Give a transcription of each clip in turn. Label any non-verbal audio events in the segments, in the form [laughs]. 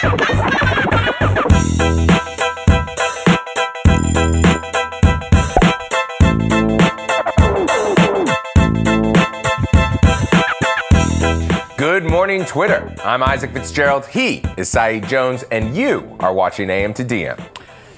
Good morning, Twitter. I'm Isaac Fitzgerald. He is Saeed Jones, and you are watching AM to DM.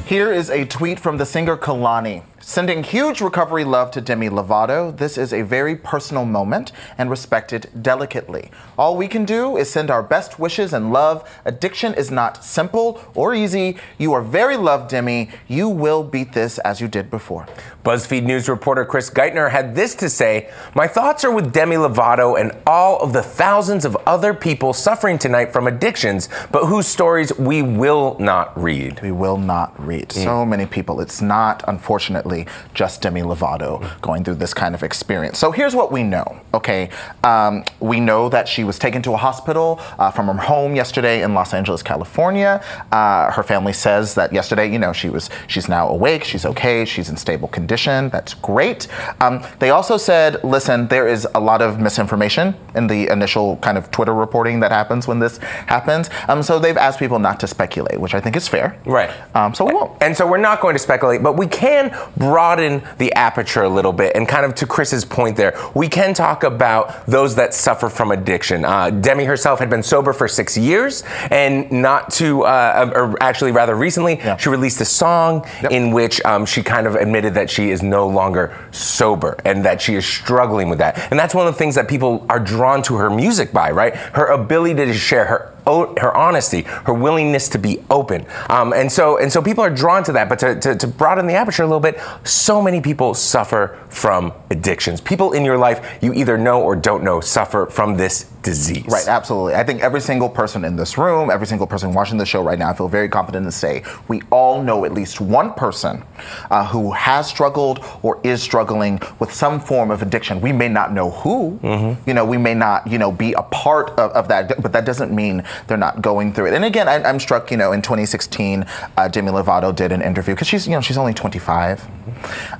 Here is a tweet from the singer Kehlani. Sending huge recovery love to Demi Lovato. This is a very personal moment and respected delicately. All we can do is send our best wishes and love. Addiction is not simple or easy. You are very loved, Demi. You will beat this as you did before. BuzzFeed News reporter Chris Geidner had this to say My thoughts are with Demi Lovato and all of the thousands of other people suffering tonight from addictions, but whose stories we will not read. We will not read. So mm. many people. It's not, unfortunately, just Demi Lovato going through this kind of experience. So here's what we know, okay? Um, we know that she was taken to a hospital uh, from her home yesterday in Los Angeles, California. Uh, her family says that yesterday, you know, she was she's now awake, she's okay, she's in stable condition. That's great. Um, they also said, listen, there is a lot of misinformation in the initial kind of Twitter reporting that happens when this happens. Um, so they've asked people not to speculate, which I think is fair. Right. Um, so we won't. And so we're not going to speculate, but we can broaden the aperture a little bit. And kind of to Chris's point there, we can talk about those that suffer from addiction. Uh, Demi herself had been sober for six years, and not to, uh, or actually rather recently, Yeah. she released a song Yep. in which um, she kind of admitted that she is no longer sober and that she is struggling with that. And that's one of the things that people are drawn to her music by, right? Her ability to share her her honesty, her willingness to be open, um, and so and so people are drawn to that. But to, to, to broaden the aperture a little bit, so many people suffer from addictions. People in your life you either know or don't know suffer from this disease. Right, absolutely. I think every single person in this room, every single person watching the show right now, I feel very confident to say we all know at least one person uh, who has struggled or is struggling with some form of addiction. We may not know who, you know, we may not, you know, be a part of, of that, but that doesn't mean they're not going through it. And again, I, I'm struck, you know, in 2016, uh, Demi Lovato did an interview because she's, you know, she's only 25,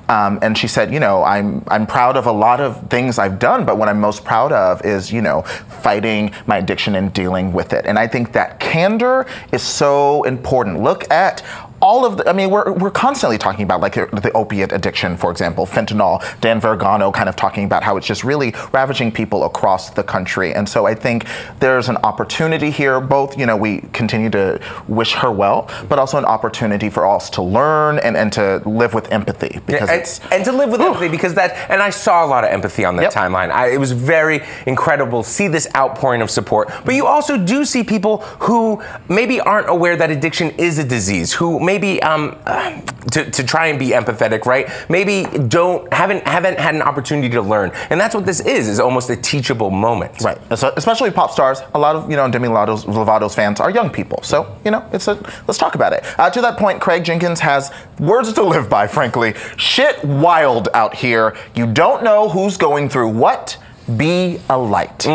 um, and she said, you know, I'm I'm proud of a lot of things I've done, but what I'm most proud of is, you know, fighting my addiction and dealing with it. And I think that candor is so important. Look at all of the, I mean, we're, we're constantly talking about like the opiate addiction, for example, fentanyl, Dan Vergano kind of talking about how it's just really ravaging people across the country. And so I think there's an opportunity here, both, you know, we continue to wish her well, but also an opportunity for us to learn and, and to live with empathy because and, it's, and to live with empathy because that and I saw a lot of empathy on that Yep. timeline. I, it was very incredible to see this outpouring of support. But you also do see people who maybe aren't aware that addiction is a disease, who maybe um, uh, to, to try and be empathetic, right? Maybe don't haven't haven't had an opportunity to learn, and that's what this is is almost a teachable moment. Right, so especially pop stars. A lot of you know Demi Lovato's, Lovato's fans are young people, so you know it's a. Let's talk about it. Uh, to that point, Craig Jenkins has words to live by. Frankly, shit wild out here. You don't know who's going through what. Be a light.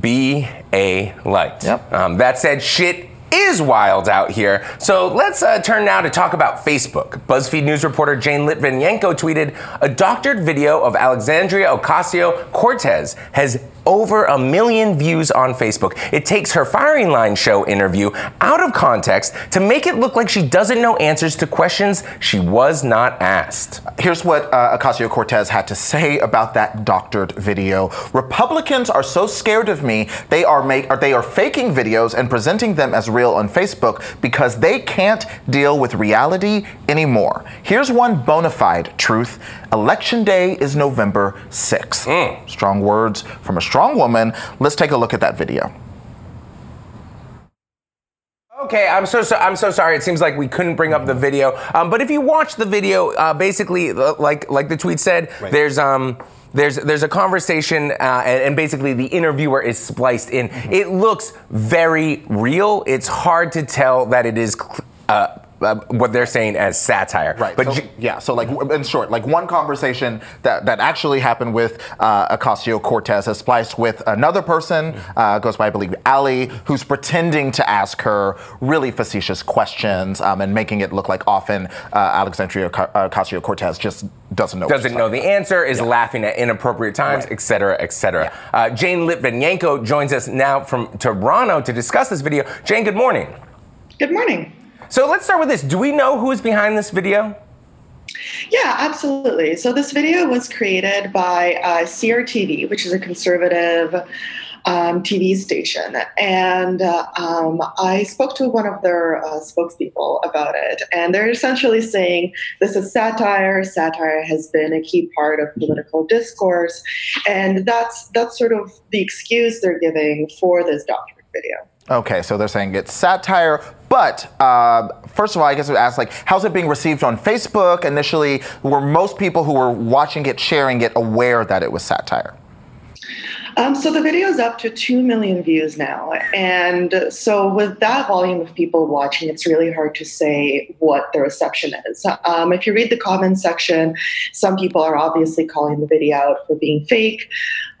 Be a light. Yep. Um, that said, shit is wild out here. So let's uh, turn now to talk about Facebook. BuzzFeed News reporter Jane Lytvynenko tweeted a doctored video of Alexandria Ocasio Cortez has over a million views on Facebook. It takes her firing line show interview out of context to make it look like she doesn't know answers to questions she was not asked. Here's what uh, Ocasio Cortez had to say about that doctored video. Republicans are so scared of me, they are make they are faking videos and presenting them as real on Facebook because they can't deal with reality anymore. Here's one bona fide truth. Election day is November 6th. Strong words from a strong woman. Let's take a look at that video. Okay, I'm so, so I'm so sorry. It seems like we couldn't bring up the video. Um, but if you watch the video, uh, basically, uh, like like the tweet said, there's um. There's, there's a conversation, uh, and, and basically the interviewer is spliced in. It looks very real. It's hard to tell that it is uh, uh, what they're saying as satire. Right. But so, J- yeah. So like in short, like one conversation that, that actually happened with uh, Ocasio Cortez is spliced with another person, uh, goes by I believe Ali, who's pretending to ask her really facetious questions um, and making it look like often uh, Alexandria Ocasio Cortez just doesn't know. doesn't know talking the answer, is laughing at inappropriate times, Right. et cetera, et cetera. Uh, Jane Lytvynenko joins us now from Toronto to discuss this video. Jane, good morning. Good morning. So let's start with this. Do we know who is behind this video? Yeah, absolutely. So this video was created by uh, CRTV, which is a conservative um, TV station. And uh, um, I spoke to one of their uh, spokespeople about it. And they're essentially saying this is satire. Satire has been a key part of political discourse. And that's, that's sort of the excuse they're giving for this document video. Okay, so they're saying it's satire, but uh, first of all, I guess I would ask, like, how's it being received on Facebook? Initially, were most people who were watching it, sharing it, aware that it was satire? Um, so the video is up to 2 million views now. And so, with that volume of people watching, it's really hard to say what the reception is. Um, if you read the comments section, some people are obviously calling the video out for being fake.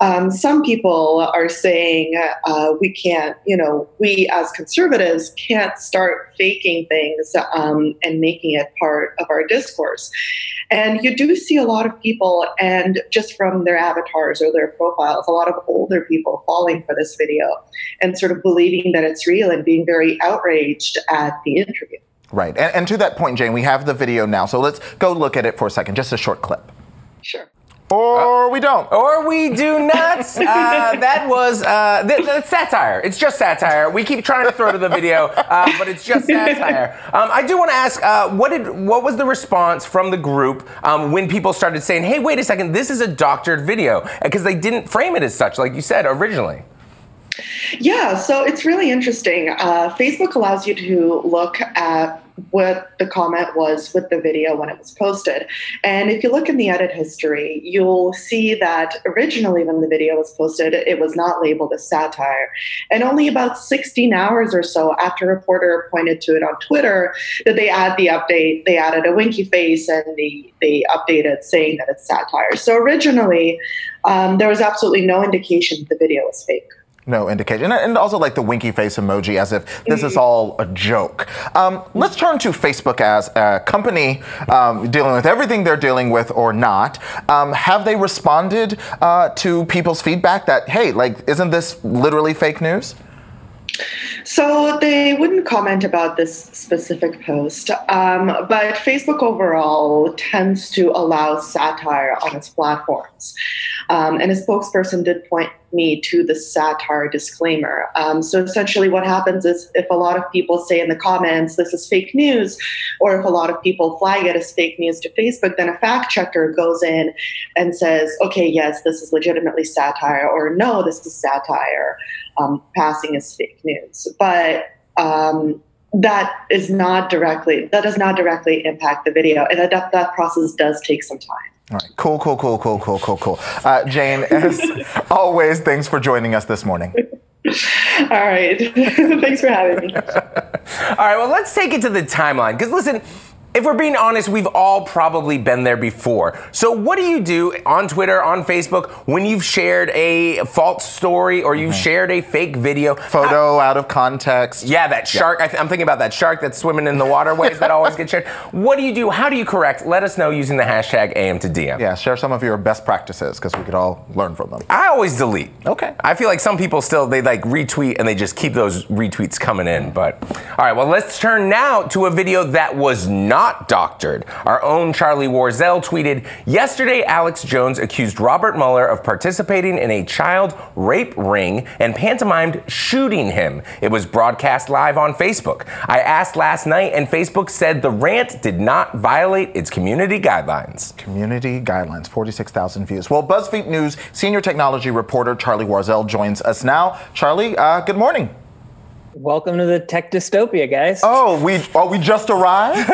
Um, some people are saying uh, we can't, you know, we as conservatives can't start faking things um, and making it part of our discourse. And you do see a lot of people, and just from their avatars or their profiles, a lot of older people falling for this video and sort of believing that it's real and being very outraged at the interview. Right. And, and to that point, Jane, we have the video now. So let's go look at it for a second, just a short clip. Sure. Or uh, we don't. Or we do not. [laughs] uh, that was uh, th- that's satire. It's just satire. We keep trying to throw to the video, uh, but it's just satire. Um, I do want to ask, uh, what did what was the response from the group um, when people started saying, "Hey, wait a second, this is a doctored video," because they didn't frame it as such, like you said originally. Yeah, so it's really interesting. Uh, Facebook allows you to look at what the comment was with the video when it was posted. And if you look in the edit history, you'll see that originally when the video was posted, it was not labeled as satire. And only about 16 hours or so after a reporter pointed to it on Twitter, did they add the update. They added a winky face and they, they updated saying that it's satire. So originally, um, there was absolutely no indication that the video was fake no indication. And also like the winky face emoji as if this is all a joke. Um, let's turn to Facebook as a company um, dealing with everything they're dealing with or not. Um, have they responded uh, to people's feedback that, hey, like, isn't this literally fake news? So they wouldn't comment about this specific post, um, but Facebook overall tends to allow satire on its platforms. Um, and a spokesperson did point me to the satire disclaimer. Um, so essentially, what happens is if a lot of people say in the comments, this is fake news, or if a lot of people flag it as fake news to Facebook, then a fact checker goes in and says, okay, yes, this is legitimately satire, or no, this is satire, um, passing as fake news. But um, that is not directly that does not directly impact the video, and that that process does take some time. All right, cool, cool, cool, cool, cool, cool, cool. Uh, Jane, as [laughs] always, thanks for joining us this morning. All right, [laughs] thanks for having me. [laughs] All right, well, let's take it to the timeline because listen if we're being honest, we've all probably been there before. So, what do you do on Twitter, on Facebook, when you've shared a false story or you've mm-hmm. shared a fake video? Photo out of context. Yeah, that shark. Yeah. I am thinking about that shark that's swimming in the waterways that always get shared. [laughs] What do you do? How do you correct? Let us know using the hashtag AM to DM. Yeah, share some of your best practices because we could all learn from them. I always delete. Okay. I feel like some people still, they like retweet and they just keep those retweets coming in. But, all right, well, let's turn now to a video that was not not doctored. Our own Charlie Warzel tweeted Yesterday, Alex Jones accused Robert Mueller of participating in a child rape ring and pantomimed shooting him. It was broadcast live on Facebook. I asked last night, and Facebook said the rant did not violate its community guidelines. Community guidelines, 46,000 views. Well, BuzzFeed News senior technology reporter Charlie Warzel joins us now. Charlie, uh, good morning. Welcome to the tech dystopia, guys. Oh, we oh we just arrived. [laughs]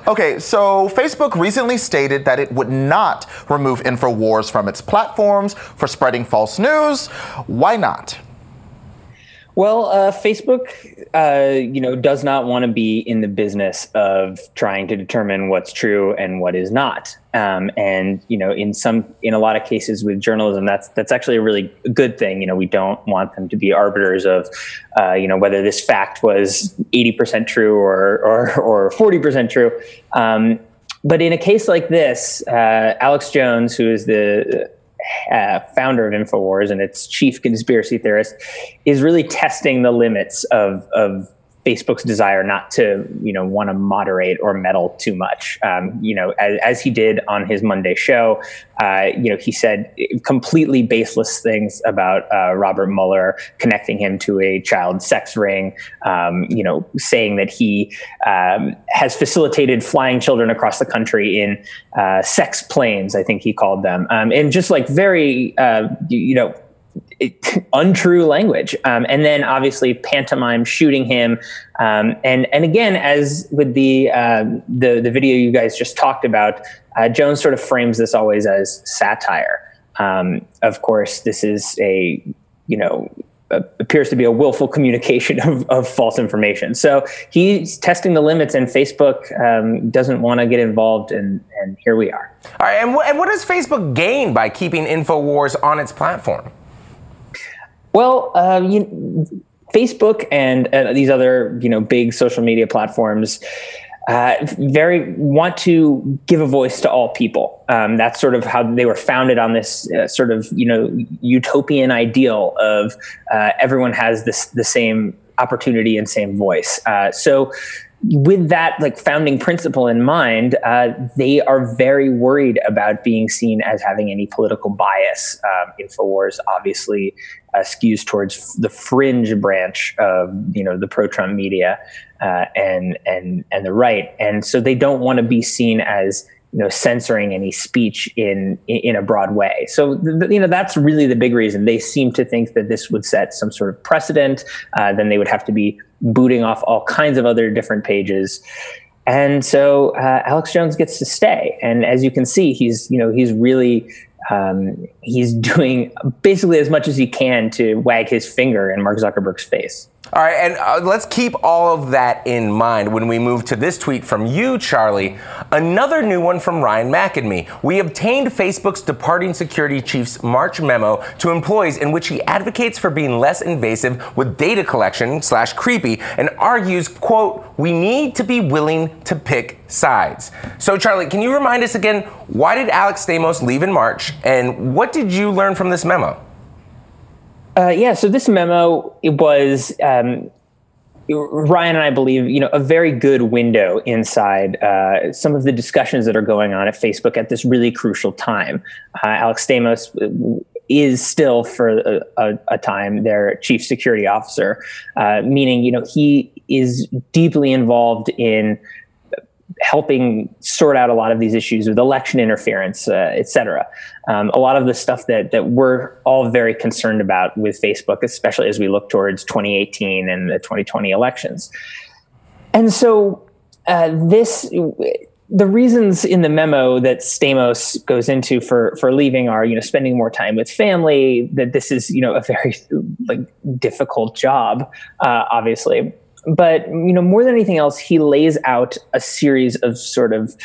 [laughs] okay, so Facebook recently stated that it would not remove Infowars from its platforms for spreading false news. Why not? Well, uh, Facebook, uh, you know, does not want to be in the business of trying to determine what's true and what is not. Um, and you know, in some, in a lot of cases with journalism, that's that's actually a really good thing. You know, we don't want them to be arbiters of, uh, you know, whether this fact was eighty percent true or or or forty percent true. Um, but in a case like this, uh, Alex Jones, who is the uh, founder of Infowars and its chief conspiracy theorist, is really testing the limits of of Facebook's desire not to, you know, want to moderate or meddle too much. Um, you know, as, as, he did on his Monday show, uh, you know, he said completely baseless things about uh, Robert Mueller, connecting him to a child sex ring. Um, you know, saying that he um, has facilitated flying children across the country in uh, sex planes. I think he called them, um, and just like very, uh, you know it, [laughs] untrue language. Um, and then obviously pantomime shooting him. Um, and and again, as with the uh, the the video you guys just talked about, uh, Jones sort of frames this always as satire. Um, of course, this is a you know appears to be a willful communication [laughs] of, of false information. So he's testing the limits, and Facebook um, doesn't want to get involved, and, and here we are. All right, and, and what does Facebook gain by keeping InfoWars on its platform? Well, um, you, Facebook and uh, these other you know big social media platforms. Uh, very want to give a voice to all people. Um, that's sort of how they were founded on this uh, sort of you know utopian ideal of uh, everyone has this the same opportunity and same voice. Uh, so with that like founding principle in mind, uh, they are very worried about being seen as having any political bias. Um, Infowars obviously uh, skews towards the fringe branch of you know the pro-Trump media uh, and and and the right, and so they don't want to be seen as you know censoring any speech in in a broad way. So you know that's really the big reason they seem to think that this would set some sort of precedent. Uh, then they would have to be booting off all kinds of other different pages. And so uh, Alex Jones gets to stay, and as you can see, he's you know he's really um, he's [laughs] doing basically as much as he can to wag his finger in Mark Zuckerberg's face. All right, and uh, let's keep all of that in mind when we move to this tweet from you, Charlie. Another new one from Ryan Mac and me. We obtained Facebook's departing security chief's March memo to employees in which he advocates for being less invasive with data collection slash creepy and argues, quote, we need to be willing to pick sides. So, Charlie, can you remind us again, why did Alex Stamos leave in March, and what did you learn from this memo? Uh, yeah, so this memo it was um, Ryan and I believe you know a very good window inside uh, some of the discussions that are going on at Facebook at this really crucial time. Uh, Alex Stamos is still for a, a, a time their chief security officer, uh, meaning you know he is deeply involved in helping sort out a lot of these issues with election interference, uh, et cetera. Um, a lot of the stuff that that we're all very concerned about with Facebook, especially as we look towards 2018 and the 2020 elections. And so uh, this. The reasons in the memo that Stamos goes into for for leaving are, you know, spending more time with family. That this is, you know, a very like difficult job, uh, obviously but you know more than anything else he lays out a series of sort of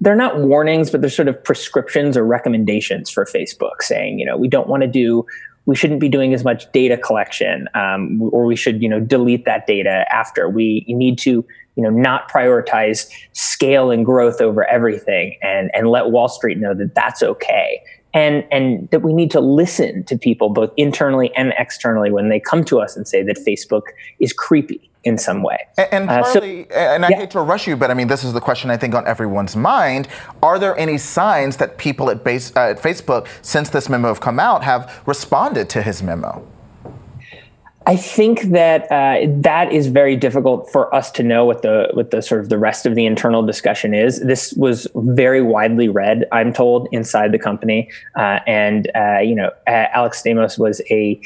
they're not warnings but they're sort of prescriptions or recommendations for facebook saying you know we don't want to do we shouldn't be doing as much data collection um, or we should you know delete that data after. We need to you know not prioritize scale and growth over everything and and let wall street know that that's okay and and that we need to listen to people both internally and externally when they come to us and say that facebook is creepy in some way. And, and uh, Charlie, so, and I yeah. hate to rush you, but I mean, this is the question I think on everyone's mind. Are there any signs that people at, base, uh, at Facebook, since this memo have come out, have responded to his memo? I think that uh, that is very difficult for us to know what the what the sort of the rest of the internal discussion is. This was very widely read, I'm told, inside the company, uh, and uh, you know, Alex Stamos was a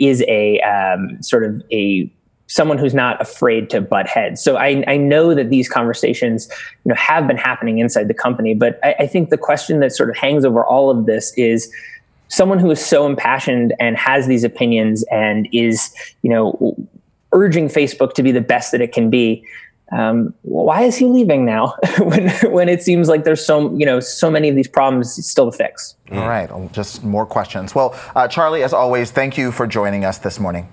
is a um, sort of a someone who's not afraid to butt heads. So I, I know that these conversations, you know, have been happening inside the company. But I, I think the question that sort of hangs over all of this is someone who is so impassioned and has these opinions and is, you know, urging Facebook to be the best that it can be. Um, why is he leaving now [laughs] when when it seems like there's so you know so many of these problems still to fix? All right, just more questions. Well, uh, Charlie, as always, thank you for joining us this morning.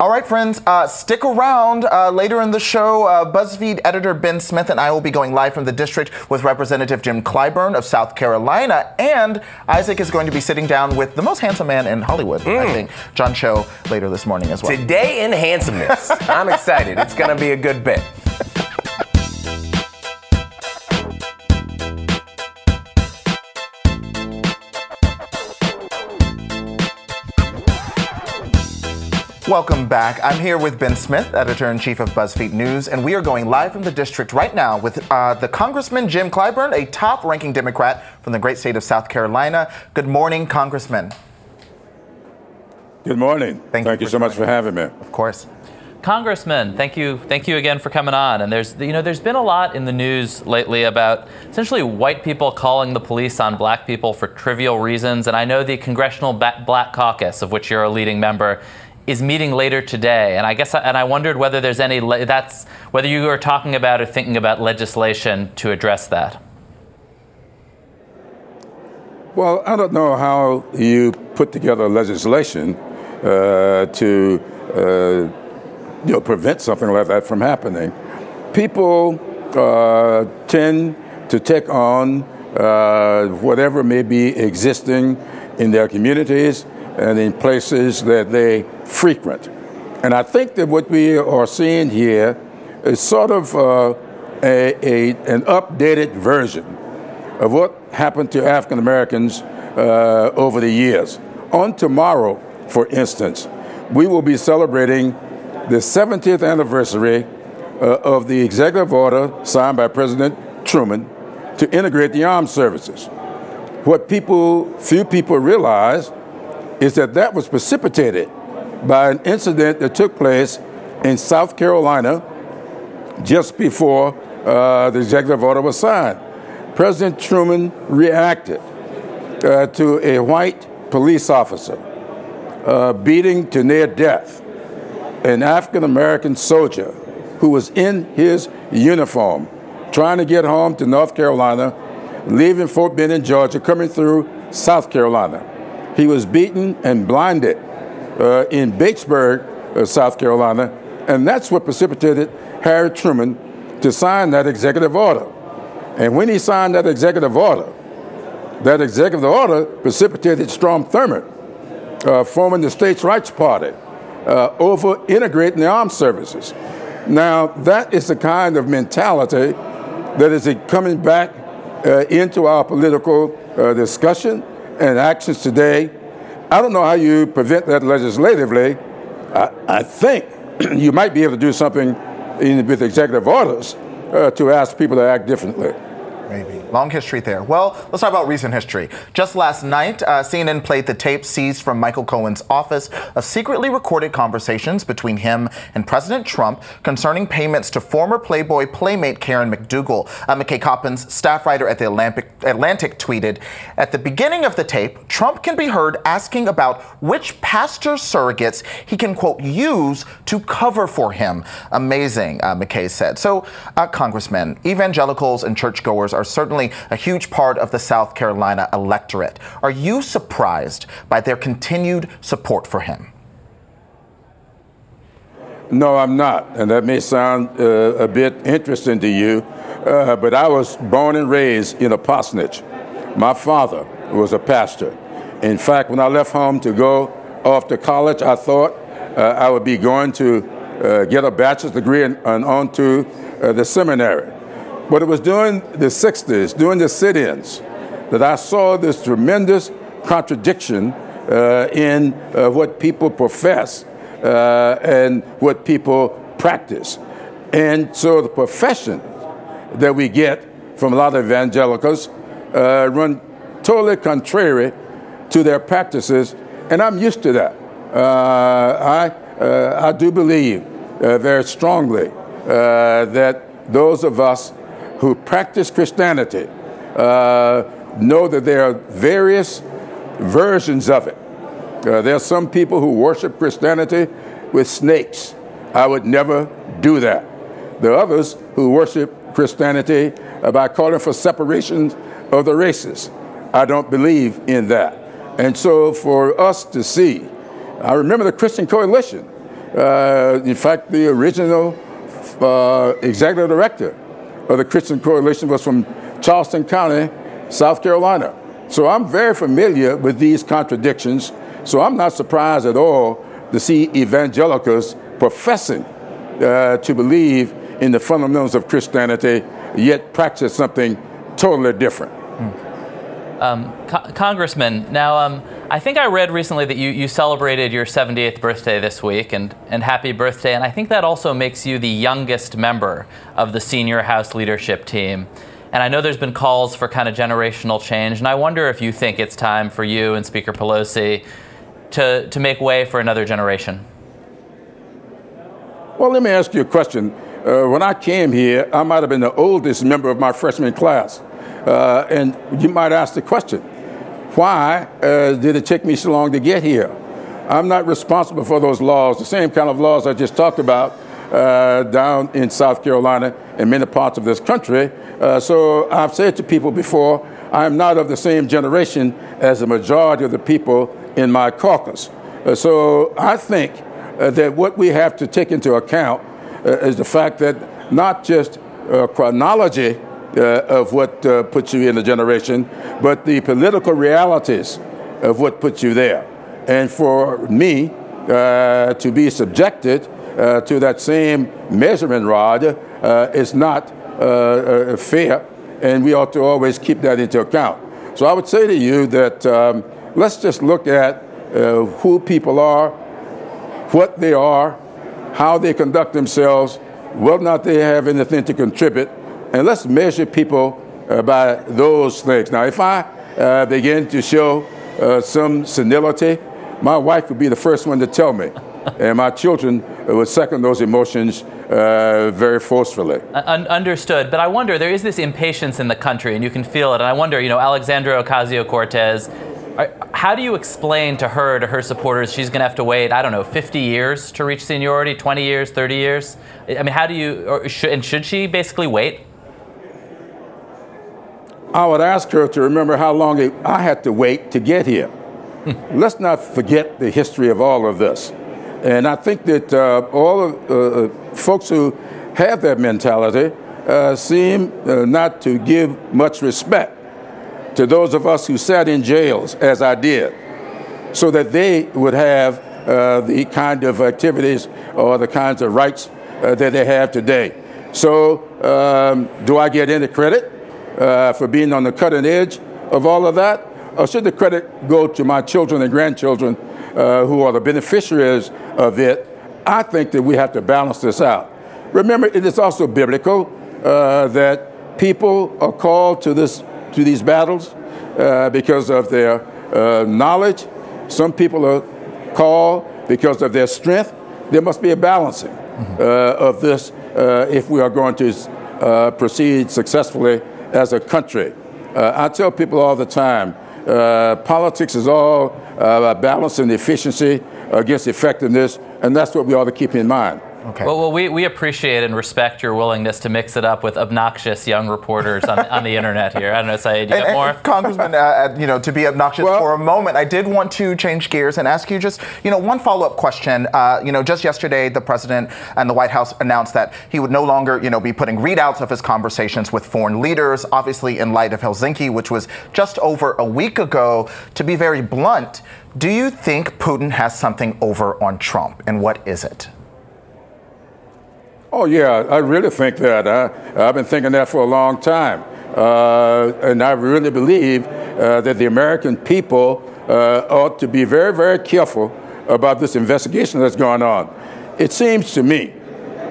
All right, friends, uh, stick around. Uh, later in the show, uh, BuzzFeed editor Ben Smith and I will be going live from the district with Representative Jim Clyburn of South Carolina. And Isaac is going to be sitting down with the most handsome man in Hollywood, mm. I think, John Cho, later this morning as well. Today in handsomeness. [laughs] I'm excited. It's going to be a good bit. Welcome back. I'm here with Ben Smith, editor in chief of BuzzFeed News, and we are going live from the district right now with uh, the Congressman Jim Clyburn, a top ranking Democrat from the great state of South Carolina. Good morning, Congressman. Good morning. Thank, thank you, you so much for having me. Of course. Congressman, thank you, thank you again for coming on. And there's, you know, there's been a lot in the news lately about essentially white people calling the police on black people for trivial reasons. And I know the Congressional Black Caucus, of which you're a leading member, is meeting later today, and I guess and I wondered whether there's any that's whether you are talking about or thinking about legislation to address that. Well, I don't know how you put together legislation uh, to uh, you know prevent something like that from happening. People uh, tend to take on uh, whatever may be existing in their communities and in places that they frequent. And I think that what we are seeing here is sort of uh, a, a, an updated version of what happened to African Americans uh, over the years. On tomorrow, for instance, we will be celebrating the 70th anniversary uh, of the executive order signed by President Truman to integrate the armed services. What people, few people realize is that that was precipitated by an incident that took place in South Carolina just before uh, the executive order was signed. President Truman reacted uh, to a white police officer uh, beating to near death an African American soldier who was in his uniform trying to get home to North Carolina, leaving Fort Benning, Georgia, coming through South Carolina. He was beaten and blinded uh, in Batesburg, uh, South Carolina, and that's what precipitated Harry Truman to sign that executive order. And when he signed that executive order, that executive order precipitated Strom Thurmond uh, forming the States' Rights Party uh, over integrating the armed services. Now, that is the kind of mentality that is coming back uh, into our political uh, discussion and actions today. I don't know how you prevent that legislatively. I, I think [clears throat] you might be able to do something in, with executive orders uh, to ask people to act differently. Long history there. Well, let's talk about recent history. Just last night, uh, CNN played the tape seized from Michael Cohen's office of secretly recorded conversations between him and President Trump concerning payments to former Playboy playmate Karen McDougal. Uh, McKay Coppins, staff writer at the Atlantic, Atlantic, tweeted At the beginning of the tape, Trump can be heard asking about which pastor surrogates he can, quote, use to cover for him. Amazing, uh, McKay said. So, uh, Congressman, evangelicals and churchgoers are certainly a huge part of the South Carolina electorate. Are you surprised by their continued support for him? No, I'm not. And that may sound uh, a bit interesting to you, uh, but I was born and raised in a parsonage. My father was a pastor. In fact, when I left home to go off to college, I thought uh, I would be going to uh, get a bachelor's degree and, and on to uh, the seminary. But it was during the 60s, during the sit ins, that I saw this tremendous contradiction uh, in uh, what people profess uh, and what people practice. And so the profession that we get from a lot of evangelicals uh, run totally contrary to their practices, and I'm used to that. Uh, I, uh, I do believe very strongly that those of us who practice Christianity uh, know that there are various versions of it. Uh, there are some people who worship Christianity with snakes. I would never do that. There are others who worship Christianity by calling for separation of the races. I don't believe in that. And so for us to see, I remember the Christian Coalition Uh, in fact, the original uh, executive director of the Christian Coalition was from Charleston County, South Carolina. So I'm very familiar with these contradictions. So I'm not surprised at all to see evangelicals professing uh, to believe in the fundamentals of Christianity, yet practice something totally different. Um, Co- Congressman, now um, I think I read recently that you, you celebrated your 78th birthday this week, and, and happy birthday. And I think that also makes you the youngest member of the senior House leadership team. And I know there's been calls for kind of generational change, and I wonder if you think it's time for you and Speaker Pelosi to, to make way for another generation. Well, let me ask you a question. Uh, when I came here, I might have been the oldest member of my freshman class. Uh, and you might ask the question why uh, did it take me so long to get here? I'm not responsible for those laws, the same kind of laws I just talked about uh, down in South Carolina and many parts of this country. Uh, so I've said to people before, I'm not of the same generation as the majority of the people in my caucus. Uh, so I think uh, that what we have to take into account uh, is the fact that not just chronology uh, of what uh, puts you in a generation, but the political realities of what puts you there. And for me uh, to be subjected uh, to that same measuring rod uh, is not uh, fair, and we ought to always keep that into account. So I would say to you that um, let's just look at who people are, what they are, how they conduct themselves, whether or not they have anything to contribute, and let's measure people uh, by those things. Now, if I uh, begin to show uh, some senility, my wife would be the first one to tell me, [laughs] and my children would second those emotions uh, very forcefully. Un- understood. But I wonder, there is this impatience in the country, and you can feel it. And I wonder, you know, Alexandria Ocasio Cortez, how do you explain to her, to her supporters, she's going to have to wait, I don't know, 50 years to reach seniority, 20 years, 30 years? I mean, how do you, should, and should she basically wait? I would ask her to remember how long I had to wait to get here. Let's not forget the history of all of this. And I think that uh, all of uh, uh, folks who have that mentality uh, seem uh, not to give much respect to those of us who sat in jails, as I did, so that they would have uh, the kind of activities or the kinds of rights that they have today. So, um, do I get any credit? Uh, for being on the cutting edge of all of that? Or should the credit go to my children and grandchildren uh, who are the beneficiaries of it? I think that we have to balance this out. Remember, it is also biblical uh, that people are called to, this, to these battles uh, because of their uh, knowledge. Some people are called because of their strength. There must be a balancing. Uh, of this if we are going to proceed successfully as a country. Uh, I tell people all the time uh, politics is all uh, balancing efficiency against effectiveness, and that's what we ought to keep in mind. Okay. Well, well, we, we appreciate and respect your willingness to mix it up with obnoxious young reporters on, on the internet here. I don't know, Saeed, you got more? Congressman, uh, uh, you know, to be obnoxious well, for a moment, I did want to change gears and ask you just, you know, one follow-up question. Uh, you know, just yesterday, the president and the White House announced that he would no longer, you know, be putting readouts of his conversations with foreign leaders, obviously in light of Helsinki, which was just over a week ago. To be very blunt, do you think Putin has something over on Trump, and what is it? Oh, yeah, I really think that. I, I've been thinking that for a long time. Uh, and I really believe uh, that the American people uh, ought to be very, very careful about this investigation that's going on. It seems to me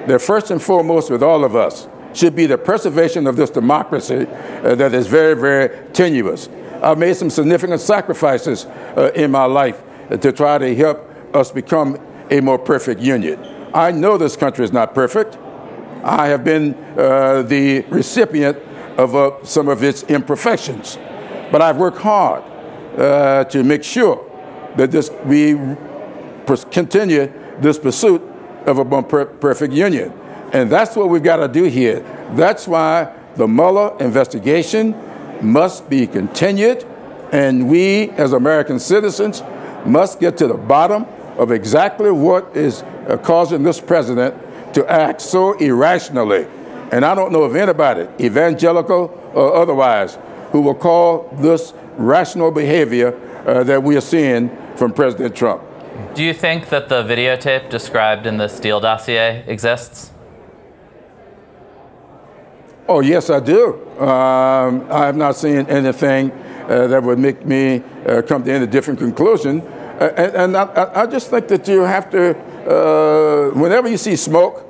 that first and foremost with all of us should be the preservation of this democracy uh, that is very, very tenuous. I've made some significant sacrifices uh, in my life to try to help us become a more perfect union. I know this country is not perfect. I have been uh, the recipient of uh, some of its imperfections. But I've worked hard uh, to make sure that this, we continue this pursuit of a per- perfect union. And that's what we've got to do here. That's why the Mueller investigation must be continued, and we as American citizens must get to the bottom of exactly what is uh, causing this president to act so irrationally. And I don't know of anybody, evangelical or otherwise, who will call this rational behavior uh, that we are seeing from President Trump. Do you think that the videotape described in the Steele dossier exists? Oh, yes, I do. Um, I have not seen anything uh, that would make me uh, come to any different conclusion. Uh, and, and I, I, just think that you have to, uh, whenever you see smoke,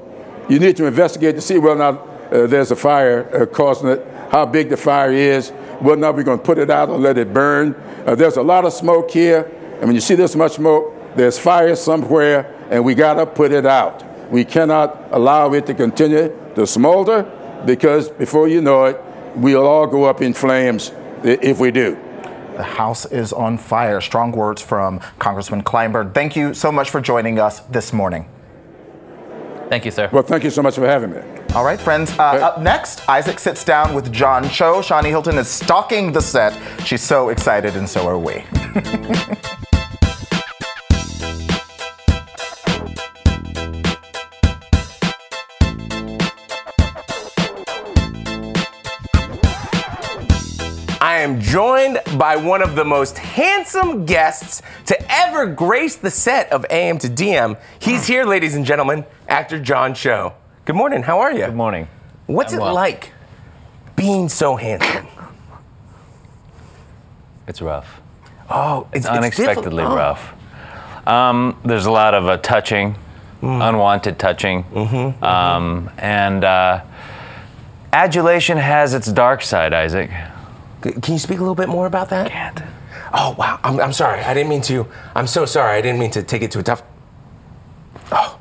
you need to investigate to see whether or not uh, there's a fire uh, causing it, how big the fire is, whether or not we're going to put it out or let it burn. there's a lot of smoke here, and when you see this much smoke, there's fire somewhere, and we got to put it out. We cannot allow it to continue to smolder because before you know it, we'll all go up in flames if we do. The House is on fire. Strong words from Congressman Clyburn. Thank you so much for joining us this morning. Thank you, sir. Well, thank you so much for having me. All right, friends. Uh, up next, Isaac sits down with John Cho. Shawnee Hilton is stalking the set. She's so excited, and so are we. [laughs] am joined by one of the most handsome guests to ever grace the set of AM to DM. He's here, ladies and gentlemen, actor John Cho. Good morning. How are you? Good morning. What's I'm it well. like being so handsome? It's rough. Oh, it's, it's Unexpectedly diffi- oh. rough. Um, there's a lot of uh, touching, Mm. unwanted touching, Mm-hmm, um, and uh, adulation has its dark side. Isaac. Can you speak a little bit more about that? Can't. Oh wow, I'm, I'm sorry. I didn't mean to. I'm so sorry. I didn't mean to take it to a tough. Oh,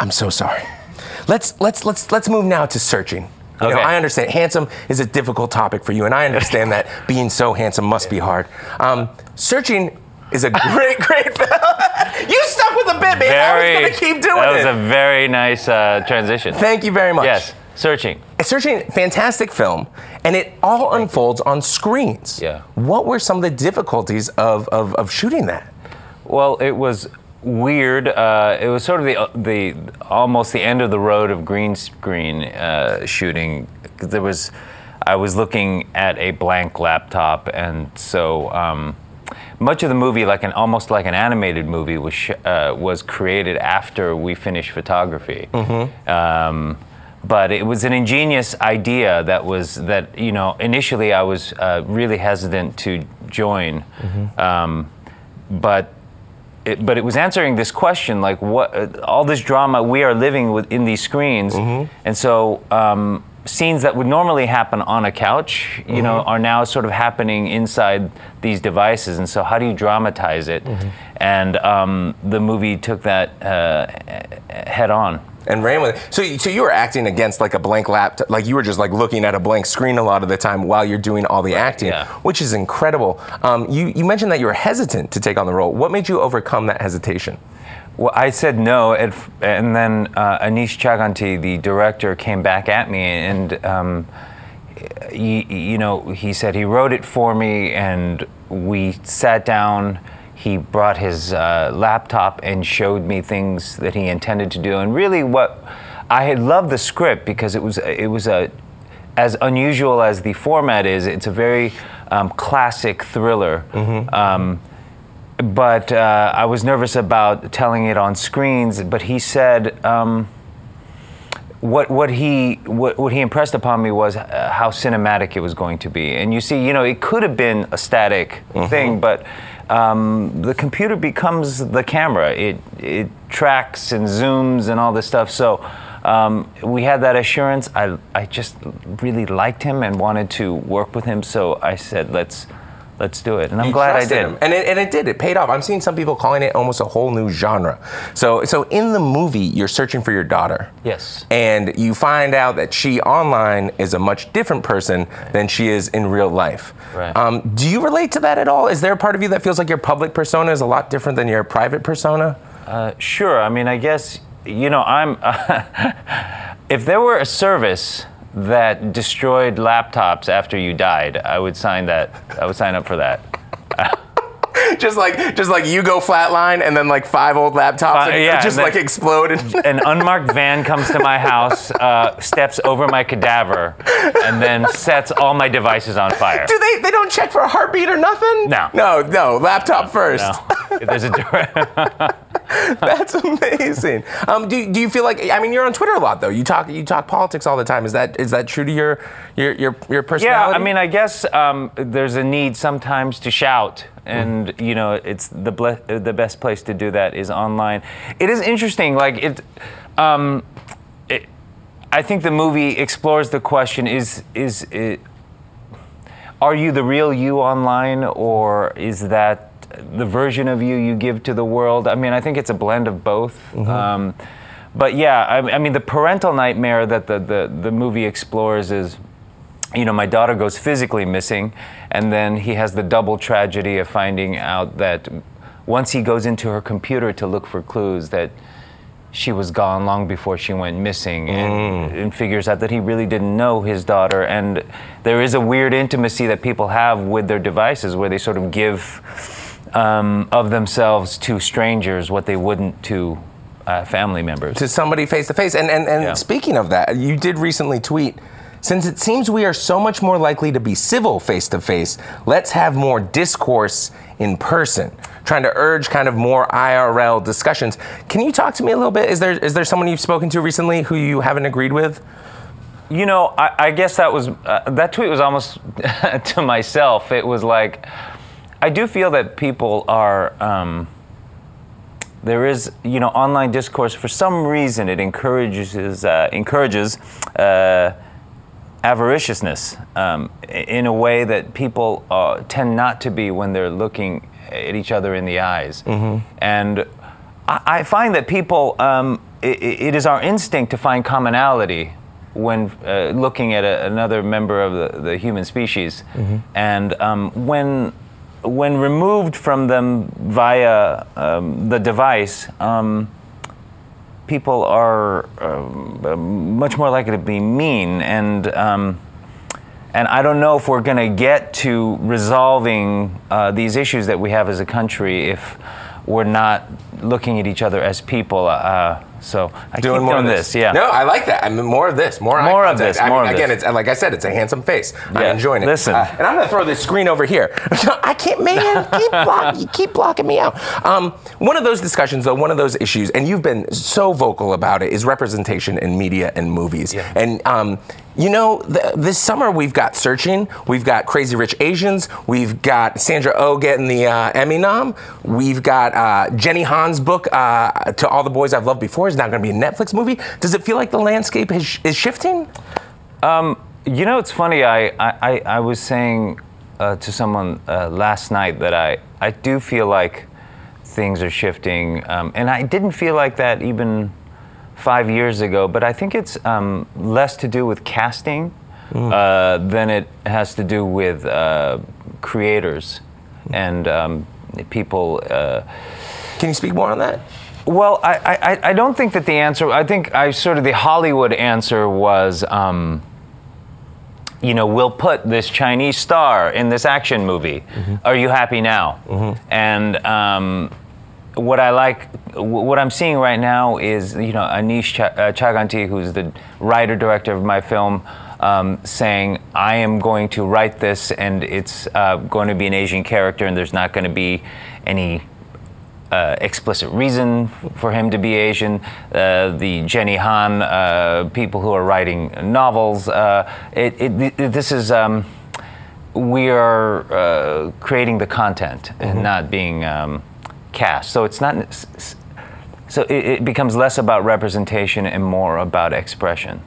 I'm so sorry. Let's let's let's let's move now to searching. You know, Okay. I understand handsome is a difficult topic for you, and I understand that [laughs] being so handsome must be hard. Um, searching is a great, [laughs] great film. [laughs] you stuck with a bit, man. I was gonna keep doing it. That it. was a very nice uh, transition. Thank you very much. Yes. Searching. Searching, fantastic film, and it all unfolds on screens. Yeah. What were some of the difficulties of, of, of shooting that? Well, it was weird. Uh, it was sort of the the almost the end of the road of green screen uh, shooting. There was, I was looking at a blank laptop, and so um, much of the movie, like an almost like an animated movie, was sh- uh, was created after we finished photography. Um, but it was an ingenious idea that was that you know initially I was uh, really hesitant to join, um, but it, but it was answering this question like what uh, all this drama we are living with in these screens. And so um, scenes that would normally happen on a couch you know are now sort of happening inside these devices. And so how do you dramatize it? And um, the movie took that uh, head on and ran with it. So, you- so you were acting against like a blank laptop, like you were just like looking at a blank screen a lot of the time while you're doing all the acting, yeah. which is incredible. Um, you, you mentioned that you were hesitant to take on the role. What made you overcome that hesitation? Well, I said no, at and then uh, Aneesh Chaganty, the director, came back at me, and um, y- you know, he said he wrote it for me, and we sat down. He brought his uh, laptop and showed me things that he intended to do, and really, what I had loved the script because it was it was a as unusual as the format is. It's a very um, classic thriller. Um, but uh, I was nervous about telling it on screens. But he said um, what what he what, what he impressed upon me was uh, how cinematic it was going to be. And you see, you know, it could have been a static thing, but um, the computer becomes the camera. It it tracks and zooms and all this stuff. So. Um, we had that assurance. I, I just really liked him and wanted to work with him, so I said, "Let's, let's do it." And I'm You glad I did. him. And it, and it did. It paid off. I'm seeing some people calling it almost a whole new genre. So, so in the movie, you're searching for your daughter. Yes. And you find out that she online is a much different person than she is in real life. Right. Um, do you relate to that at all? Is there a part of you that feels like your public persona is a lot different than your private persona? Uh, sure. I mean, I guess you know, I'm. [laughs] if there were a service that destroyed laptops after you died, I would sign that. I would sign up for that. [laughs] just like just like you go flatline and then like five old laptops Fi- and yeah, just and like explode. And [laughs] An unmarked van comes to my house, uh, steps over my cadaver, and then sets all my devices on fire. do they they don't check for a heartbeat or nothing? No. No, no, laptop first. No, there's a direct. [laughs] [laughs] That's amazing. Um, do, do you feel like I mean you're on Twitter a lot though. You talk you talk politics all the time. Is that is that true to your your your, your Yeah. I mean, I guess um, there's a need sometimes to shout, and Mm-hmm. you know, it's the ble- the best place to do that is online. It is interesting, like it. Um, it I think the movie explores the question: is is it, are you the real you online, or is that the version of you you give to the world? I mean, I think it's a blend of both. Um, but yeah, I, I mean, the parental nightmare that the, the, the movie explores is you know, my daughter goes physically missing, and then he has the double tragedy of finding out that once he goes into her computer to look for clues, that she was gone long before she went missing, and, and figures out that he really didn't know his daughter. And there is a weird intimacy that people have with their devices where they sort of give um, of themselves to strangers what they wouldn't to uh, family members. to somebody face to face. And and, and Yeah. speaking of that, you did recently tweet. Since it seems we are so much more likely to be civil face to face, let's have more discourse in person. Trying to urge kind of more IRL discussions. Can you talk to me a little bit? Is there is there someone you've spoken to recently who you haven't agreed with? You know, I, I guess that was uh, that tweet was almost [laughs] to myself. It was like, I do feel that people are. Um, there is, you know, online discourse. For some reason, it encourages uh, encourages uh, avariciousness um, in a way that people uh, tend not to be when they're looking at each other in the eyes. And I, I find that people, um, i i- it is our instinct to find commonality when uh, looking at a, another member of the, the human species. And um, when when removed from them via um, the device, um, people are um, uh, much more likely to be mean and um, and I don't know if we're going to get to resolving uh, these issues that we have as a country if we're not looking at each other as people. Uh, so I Doing keep more doing of this. Yeah. No, I like that. I mean, more of this. More, More of this, I more mean, of again, this. it's like I said, it's a handsome face. I'm enjoying it. listen. Uh, and I'm going to throw this screen over here. [laughs] I can't, man. [laughs] Keep, block, you keep blocking me out. Um, one of those discussions, though, one of those issues, and you've been so vocal about it, is representation in media and movies. Yeah. And um, you know, th- this summer we've got Searching, we've got Crazy Rich Asians, we've got Sandra Oh getting the uh, Emmy nom, we've got uh, Jenny Han's book, uh, To All the Boys I've Loved Before, is now going to be a Netflix movie. Does it feel like the landscape is, is shifting? You know, it's funny. I I, I- I was saying uh, to someone uh, last night that I I do feel like things are shifting, um, and I didn't feel like that even five years ago. But I think it's um, less to do with casting uh, than it has to do with uh, creators and um, people. Uh, Can you speak more on that? well, I, I, I don't think that the answer, I think I sort of the Hollywood answer was, um, you know, we'll put this Chinese star in this action movie. Are you happy now? And um, what I like, what I'm seeing right now is, you know, Aneesh Ch- uh, Chaganty, who's the writer director of my film, um, saying, I am going to write this and it's uh, going to be an Asian character and there's not going to be any uh, explicit reason for him to be Asian. Uh, the Jenny Han uh, people who are writing novels. Uh, it, it, th- this is um, we are uh, creating the content and not being um, cast. So it's not. So it, it becomes less about representation and more about expression.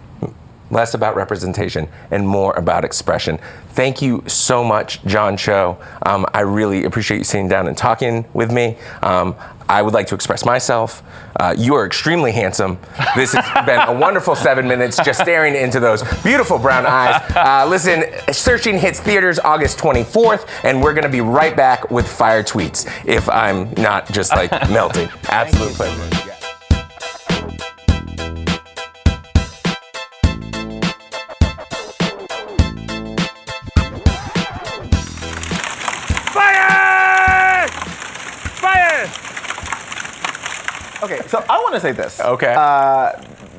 less about representation and more about expression. Thank you so much, John Cho. Um, I really appreciate you sitting down and talking with me. Um, I would like to express myself. Uh, you are extremely handsome. This has been a wonderful seven minutes just staring into those beautiful brown eyes. Uh, listen, Searching hits theaters August 24th, and we're going to be right back with fire tweets if I'm not just like [laughs] melting. Absolute pleasure. Okay, so I want to say this. Okay. Uh,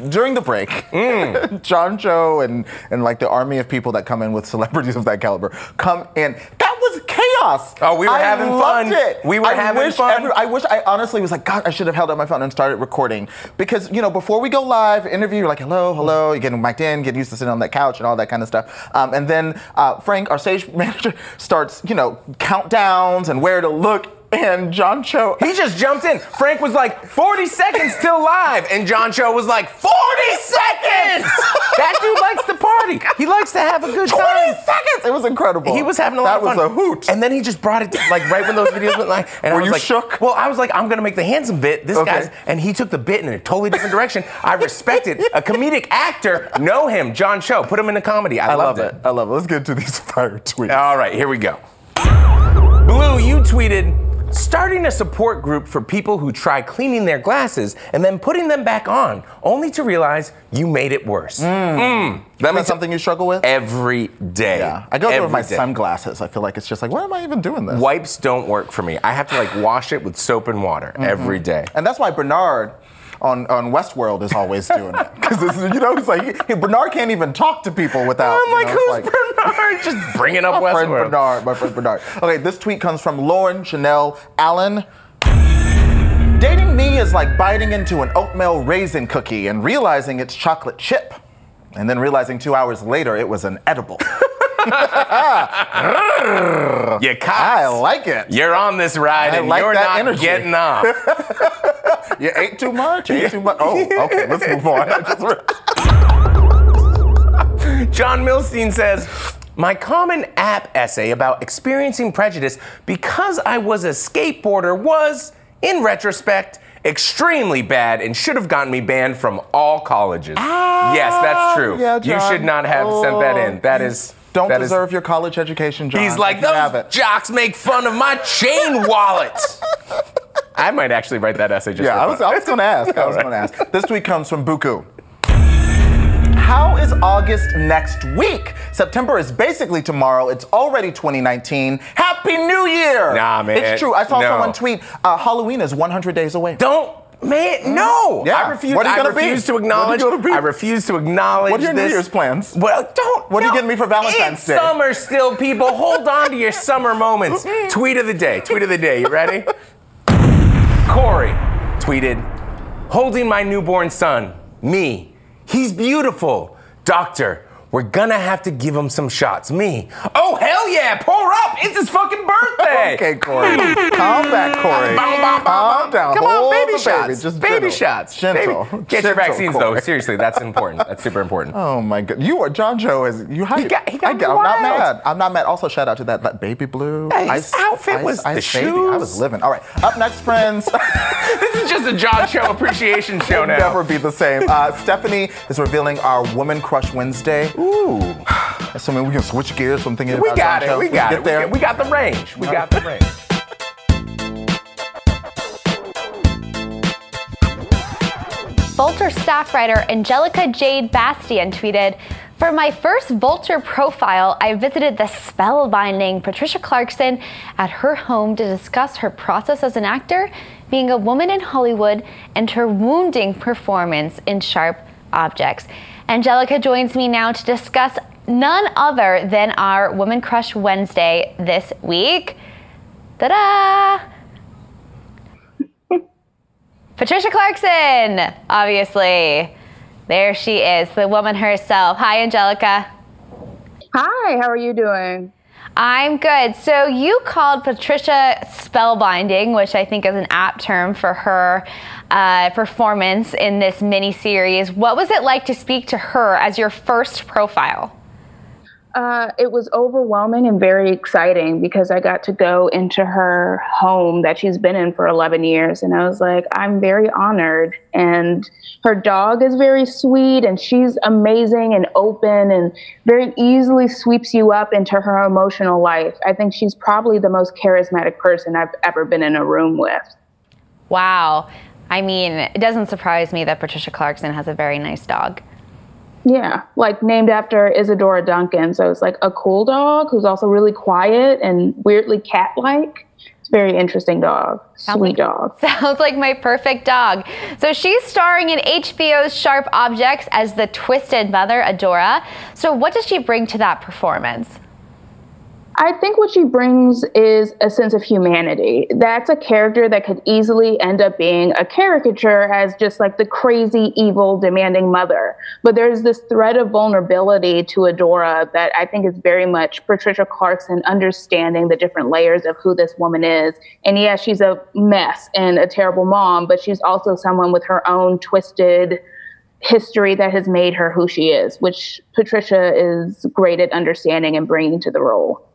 during the break, Mm. [laughs] John Cho and and like the army of people that come in with celebrities [laughs] of that caliber come in. That was chaos. Oh, we were I having loved fun. It. We were I having wish fun. every- I wish I honestly was like, God, I should have held up my phone and started recording because you know before we go live, interview, you're like, hello, hello, you're getting mic'd in, get used to sitting on that couch and all that kind of stuff. Um, and then uh, Frank, our stage [laughs] manager, starts you know countdowns and where to look. And John Cho, He just jumped in. Frank was like, 40 seconds till live. And John Cho was like, 40 seconds! [laughs] that dude likes to party. He likes to have a good 20 time. seconds! It was incredible. He was having a lot that of fun. That was a hoot. And then he just brought it to, like right when those videos went live. And Were I was you like, shook? Well, I was like, I'm gonna make the handsome bit. This Okay. guy's and he took the bit in a totally different direction. I respect it. A comedic actor, know him, John Cho. Put him in a comedy. I, I love it. I love it. Let's get to these [laughs] fire tweets. All right, here we go. Blue, you tweeted, starting a support group for people who try cleaning their glasses and then putting them back on, only to realize you made it worse. Mm. Is that something you struggle with? Every day. yeah. I go through with my day. sunglasses. I feel like it's just like, why am I even doing this? Wipes don't work for me. I have to like wash it with soap and water Mm-hmm. every day. And that's why Bernard on, on Westworld is always doing it. [laughs] Because, you know, it's like, he, Bernard can't even talk to people without. I'm you like, know, who's like, Bernard? Just [laughs] bringing up My friend Westworld. Bernard, my friend Bernard. Okay, this tweet comes from Lauren Chanel Allen. Dating me is like biting into an oatmeal raisin cookie and realizing it's chocolate chip. And then realizing two hours later it was an edible. [laughs] You cops. I like it. You're on this ride I and like you're not energy. getting off. [laughs] You ate too much? You ate too much? Oh, [laughs] okay, let's move on. I just re- John Milstein says, My common app essay about experiencing prejudice because I was a skateboarder was, in retrospect, extremely bad and should have gotten me banned from all colleges. yes, that's true. Ah, yeah, you should not have sent that in. That is. Don't that is- deserve your college education, John. He's like, if have those it. jocks make fun of my chain wallet. I might actually write that essay just Yeah, for I was. I was going to ask. I was All going to ask. This tweet comes from Buku. How is August next week? September is basically tomorrow. It's already 2019. Happy New Year! Nah, man. It's true. I saw No. someone tweet uh, Halloween is 100 days away. Don't, man, no. Yeah. I refuse. What are you I gonna be? refuse to What are you acknowledge. gonna be? I refuse to acknowledge. What are your New. Year's plans? Well, don't. What are you getting me for Valentine's it's Day? Summer still, people. Hold on to your summer moments. [laughs] Tweet of the day. Tweet of the day. You ready? Corey tweeted, holding my newborn son. Me. He's beautiful. Doctor. We're gonna have to give him some shots. Me. Oh hell yeah! Pour up! It's his fucking birthday. [laughs] Okay, Corey. Calm back, Corey. Calm down. Come on, baby shots. Baby, Just baby gentle. shots. Gentle. Baby- Get your Gentle, vaccines though. Seriously, that's important. That's super important. Oh my god, you are John Cho is you. How He got- he got I I'm not mad. I'm not mad. Also, shout out to that, that baby blue. Yeah, his outfit was- the baby. I was living. All right, up next, friends. [laughs] this is just a John [laughs] Show appreciation show now. Never be the same. Uh, Stephanie is revealing our Woman Crush Wednesday. Ooh. Assuming we can switch gears from thinking We about got it. Cho. We got get it. there. We, we got the range. We got the range. Vulture staff writer Angelica Jade Bastién tweeted, For my first Vulture profile, I visited the spellbinding Patricia Clarkson at her home to discuss her process as an actor, being a woman in Hollywood, and her wounding performance in Sharp Objects. Angelica joins me now to discuss none other than our Woman Crush Wednesday this week. Ta da! [laughs] Patricia Clarkson, obviously. There she is, the woman herself. Hi, Angelica. Hi, how are you doing? I'm good. So you called Patricia spellbinding, which I think is an apt term for her uh, performance in this mini series. What was it like to speak to her as your first profile? Uh, it was overwhelming and very exciting because I got to go into her home that she's been in for 11 years. And I was like, I'm very honored. And her dog is very sweet and she's amazing and open and very easily sweeps you up into her emotional life. I think she's probably the most charismatic person I've ever been in a room with. Wow. I mean, it doesn't surprise me that Patricia Clarkson has a very nice dog. Yeah, like named after Isadora Duncan. So it's like a cool dog who's also really quiet and weirdly cat like. It's very interesting dog. Sounds Sweet like- dog. [laughs] Sounds like my perfect dog. So she's starring in HBO's Sharp Objects as the twisted mother, Adora. So what does she bring to that performance? I think what she brings is a sense of humanity. That's a character that could easily end up being a caricature as just like the crazy, evil, demanding mother. But there's this thread of vulnerability to Adora that I think is very much Patricia Clarkson understanding the different layers of who this woman is. And yes, she's a mess and a terrible mom, but she's also someone with her own twisted history that has made her who she is, which Patricia is great at understanding and bringing to the role.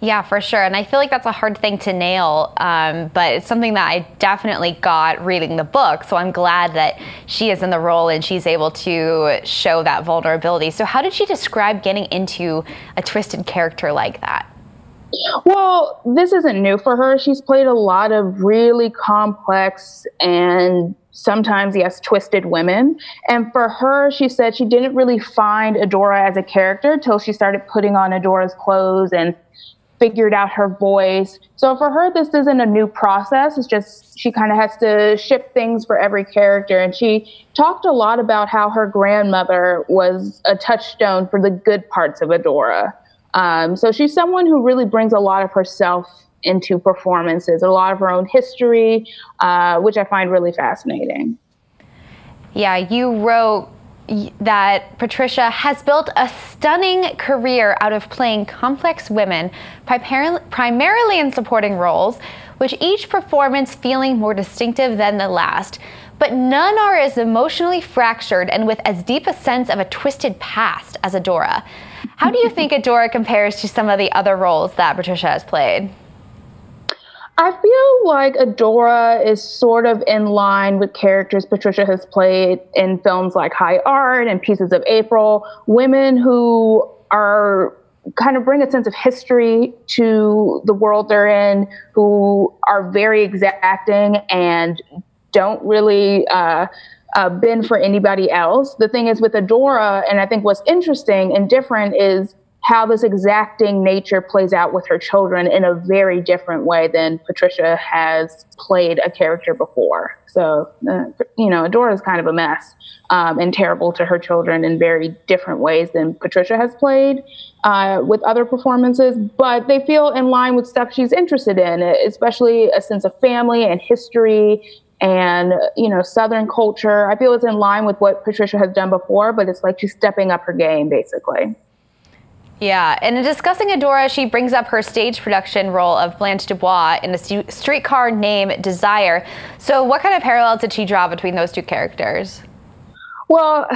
Yeah, for sure. And I feel like that's a hard thing to nail, um, but it's something that I definitely got reading the book. So I'm glad that she is in the role and she's able to show that vulnerability. So, how did she describe getting into a twisted character like that? Well, this isn't new for her. She's played a lot of really complex and sometimes, yes, twisted women. And for her, she said she didn't really find Adora as a character till she started putting on Adora's clothes and figured out her voice. So for her, this isn't a new process. It's just she kind of has to shift things for every character. And she talked a lot about how her grandmother was a touchstone for the good parts of Adora. Um, so she's someone who really brings a lot of herself into performances, a lot of her own history, uh, which I find really fascinating. Yeah, you wrote that Patricia has built a stunning career out of playing complex women, primarily, in supporting roles, with each performance feeling more distinctive than the last. But none are as emotionally fractured and with as deep a sense of a twisted past as Adora. How do you think [laughs] Adora compares to some of the other roles that Patricia has played? I feel like Adora is sort of in line with characters Patricia has played in films like High Art and Pieces of April, women who are kind of bring a sense of history to the world they're in, who are very exacting and don't really uh, uh, bend for anybody else. The thing is with Adora, and I think what's interesting and different is how this exacting nature plays out with her children in a very different way than Patricia has played a character before. So, uh, you know, Adora is kind of a mess um, and terrible to her children in very different ways than Patricia has played uh, with other performances, but they feel in line with stuff she's interested in, especially a sense of family and history and you know southern culture i feel it's in line with what patricia has done before but it's like she's stepping up her game basically Yeah, and in discussing Adora, she brings up her stage production role of Blanche Dubois in a streetcar named Desire. So, what kind of parallels did she draw between those two characters? well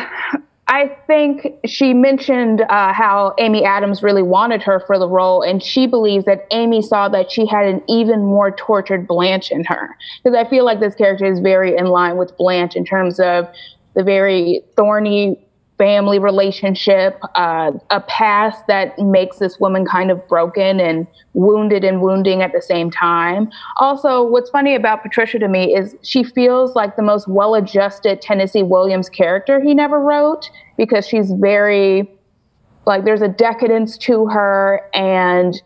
i think she mentioned uh, how amy adams really wanted her for the role and she believes that amy saw that she had an even more tortured blanche in her because i feel like this character is very in line with blanche in terms of the very thorny family relationship, uh, a past that makes this woman kind of broken and wounded and wounding at the same time. Also, what's funny about Patricia to me is she feels like the most well adjusted Tennessee Williams character he never wrote because she's very, like, there's a decadence to her and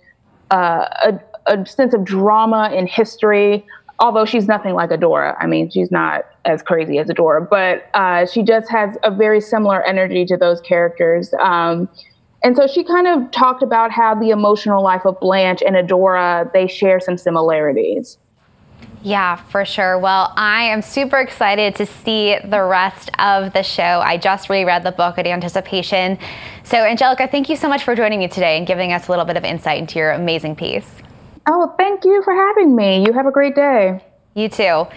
uh, a, a sense of drama and history although she's nothing like Adora. I mean, she's not as crazy as Adora, but uh, she just has a very similar energy to those characters. Um, and so she kind of talked about how the emotional life of Blanche and Adora they share some similarities. Yeah, for sure. Well, I am super excited to see the rest of the show. I just reread the book in anticipation. So, Angelica, thank you so much for joining me today and giving us a little bit of insight into your amazing piece. Oh, thank you for having me. You have a great day. You too.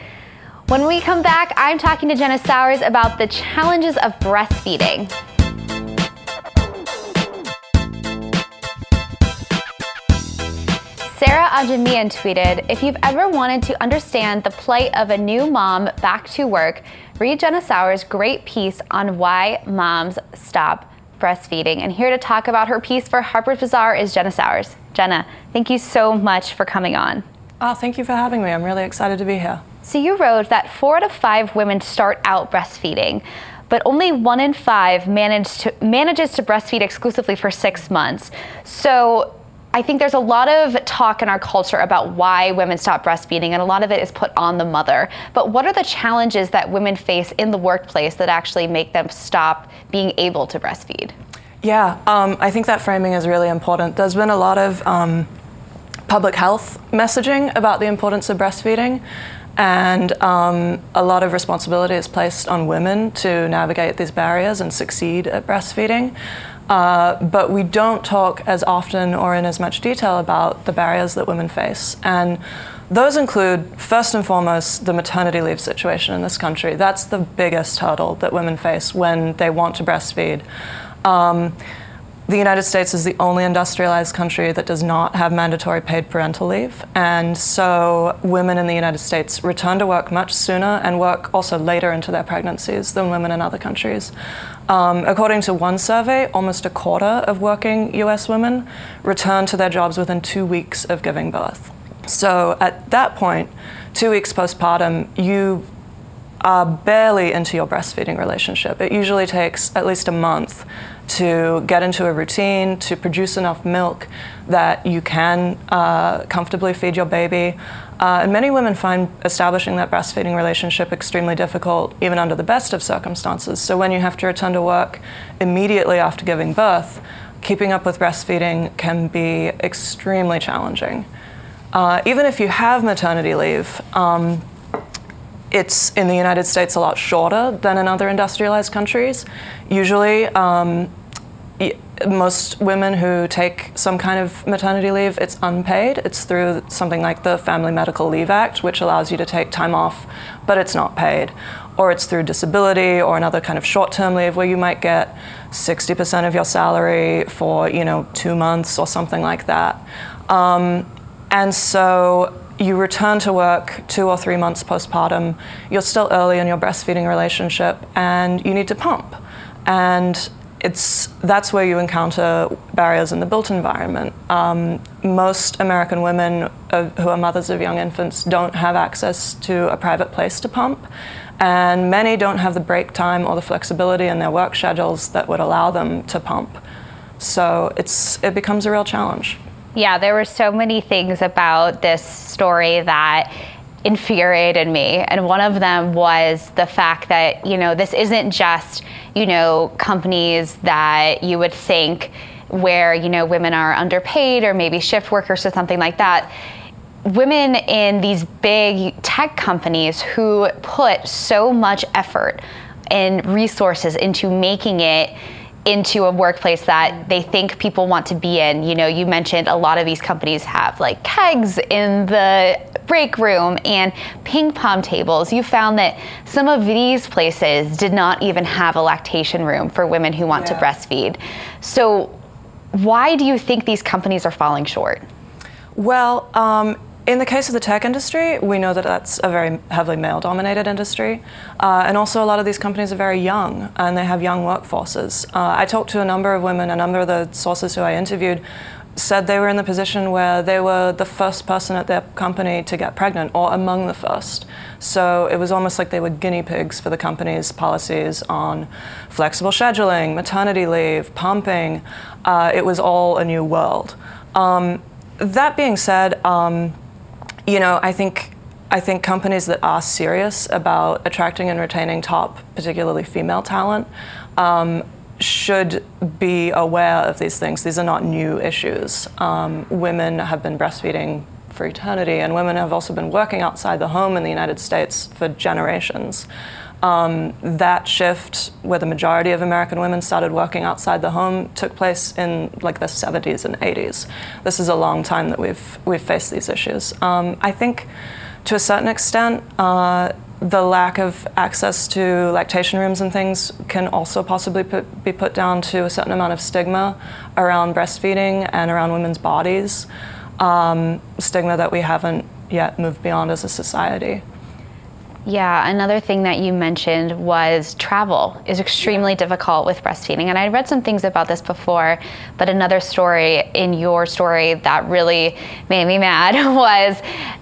When we come back, I'm talking to Jenna Sauers about the challenges of breastfeeding. Sarah Ajamian tweeted, if you've ever wanted to understand the plight of a new mom back to work, read Jenna Sauers' great piece on why moms stop breastfeeding. And here to talk about her piece for Harper's Bazaar is Jenna Sauers. Jenna, thank you so much for coming on. Oh, thank you for having me. I'm really excited to be here. So you wrote that four out of five women start out breastfeeding, but only one in five manage to, manages to breastfeed exclusively for six months. So I think there's a lot of talk in our culture about why women stop breastfeeding, and a lot of it is put on the mother. But what are the challenges that women face in the workplace that actually make them stop being able to breastfeed? Yeah, um, I think that framing is really important. There's been a lot of um, public health messaging about the importance of breastfeeding, and um, a lot of responsibility is placed on women to navigate these barriers and succeed at breastfeeding. Uh, but we don't talk as often or in as much detail about the barriers that women face. And those include, first and foremost, the maternity leave situation in this country. That's the biggest hurdle that women face when they want to breastfeed. Um, the United States is the only industrialized country that does not have mandatory paid parental leave. And so women in the United States return to work much sooner and work also later into their pregnancies than women in other countries. Um, according to one survey, almost a quarter of working US women return to their jobs within two weeks of giving birth. So at that point, two weeks postpartum, you are barely into your breastfeeding relationship. It usually takes at least a month to get into a routine, to produce enough milk that you can uh, comfortably feed your baby. Uh, and many women find establishing that breastfeeding relationship extremely difficult, even under the best of circumstances. So when you have to return to work immediately after giving birth, keeping up with breastfeeding can be extremely challenging. Uh, even if you have maternity leave, um, it's in the United States a lot shorter than in other industrialized countries. Usually, um, most women who take some kind of maternity leave, it's unpaid. It's through something like the Family Medical Leave Act, which allows you to take time off, but it's not paid. Or it's through disability or another kind of short-term leave where you might get 60% of your salary for, you know, two months or something like that. Um, and so you return to work two or three months postpartum, you're still early in your breastfeeding relationship, and you need to pump. And it's that's where you encounter barriers in the built environment. Um, most American women uh, who are mothers of young infants don't have access to a private place to pump, and many don't have the break time or the flexibility in their work schedules that would allow them to pump. So it's it becomes a real challenge. Yeah, there were so many things about this story that infuriated me. And one of them was the fact that, you know, this isn't just, you know, companies that you would think where, you know, women are underpaid or maybe shift workers or something like that. Women in these big tech companies who put so much effort and resources into making it into a workplace that they think people want to be in. You know, you mentioned a lot of these companies have like kegs in the break room and ping pong tables. You found that some of these places did not even have a lactation room for women who want yeah. to breastfeed. So, why do you think these companies are falling short? Well, um, in the case of the tech industry, we know that that's a very heavily male dominated industry. Uh, and also, a lot of these companies are very young and they have young workforces. Uh, I talked to a number of women, a number of the sources who I interviewed said they were in the position where they were the first person at their company to get pregnant or among the first. So it was almost like they were guinea pigs for the company's policies on flexible scheduling, maternity leave, pumping. Uh, it was all a new world. Um, that being said, um, you know, I think I think companies that are serious about attracting and retaining top, particularly female talent, um, should be aware of these things. These are not new issues. Um, women have been breastfeeding for eternity, and women have also been working outside the home in the United States for generations. Um, that shift, where the majority of American women started working outside the home, took place in like the 70s and 80s. This is a long time that we've we've faced these issues. Um, I think, to a certain extent, uh, the lack of access to lactation rooms and things can also possibly put, be put down to a certain amount of stigma around breastfeeding and around women's bodies. Um, stigma that we haven't yet moved beyond as a society. Yeah, another thing that you mentioned was travel is extremely difficult with breastfeeding. And I read some things about this before, but another story in your story that really made me [laughs] mad was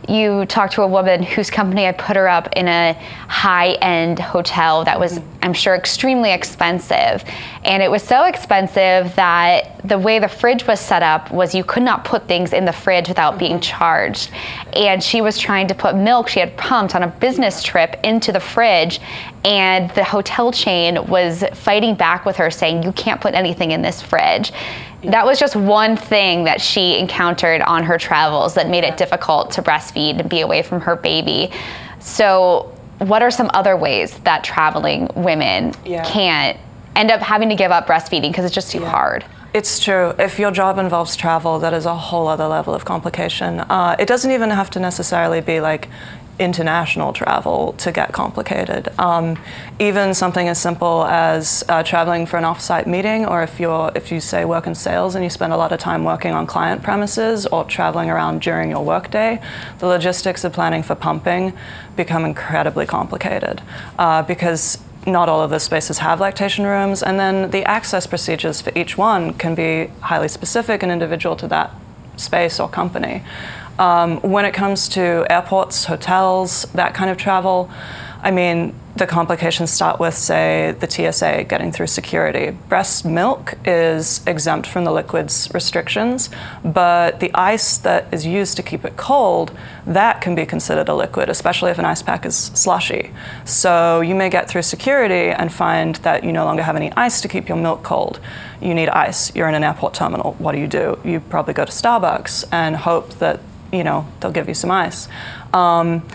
you talked to a woman whose company had put her up in a high end hotel that was, mm-hmm. I'm sure, extremely expensive. And it was so expensive that the way the fridge was set up was you could not put things in the fridge without being mm-hmm. charged. And she was trying to put milk she had pumped on a business trip into the fridge, and the hotel chain was fighting back with her, saying, You can't put anything in this fridge. That was just one thing that she encountered on her travels that made it difficult to breastfeed and be away from her baby. So, what are some other ways that traveling women Yeah. can't end up having to give up breastfeeding because it's just too hard? It's true. If your job involves travel, that is a whole other level of complication. Uh, it doesn't even have to necessarily be like international travel to get complicated. Um, even something as simple as uh, traveling for an off-site meeting, or if you're if you say work in sales and you spend a lot of time working on client premises or traveling around during your workday, the logistics of planning for pumping become incredibly complicated uh, because not all of the spaces have lactation rooms, and then the access procedures for each one can be highly specific and individual to that space or company. Um, when it comes to airports, hotels, that kind of travel, I mean, the complications start with, say, the TSA getting through security. Breast milk is exempt from the liquids restrictions, but the ice that is used to keep it cold, that can be considered a liquid, especially if an ice pack is slushy. So you may get through security and find that you no longer have any ice to keep your milk cold. You need ice. You're in an airport terminal. What do you do? You probably go to Starbucks and hope that you know they'll give you some ice. Um,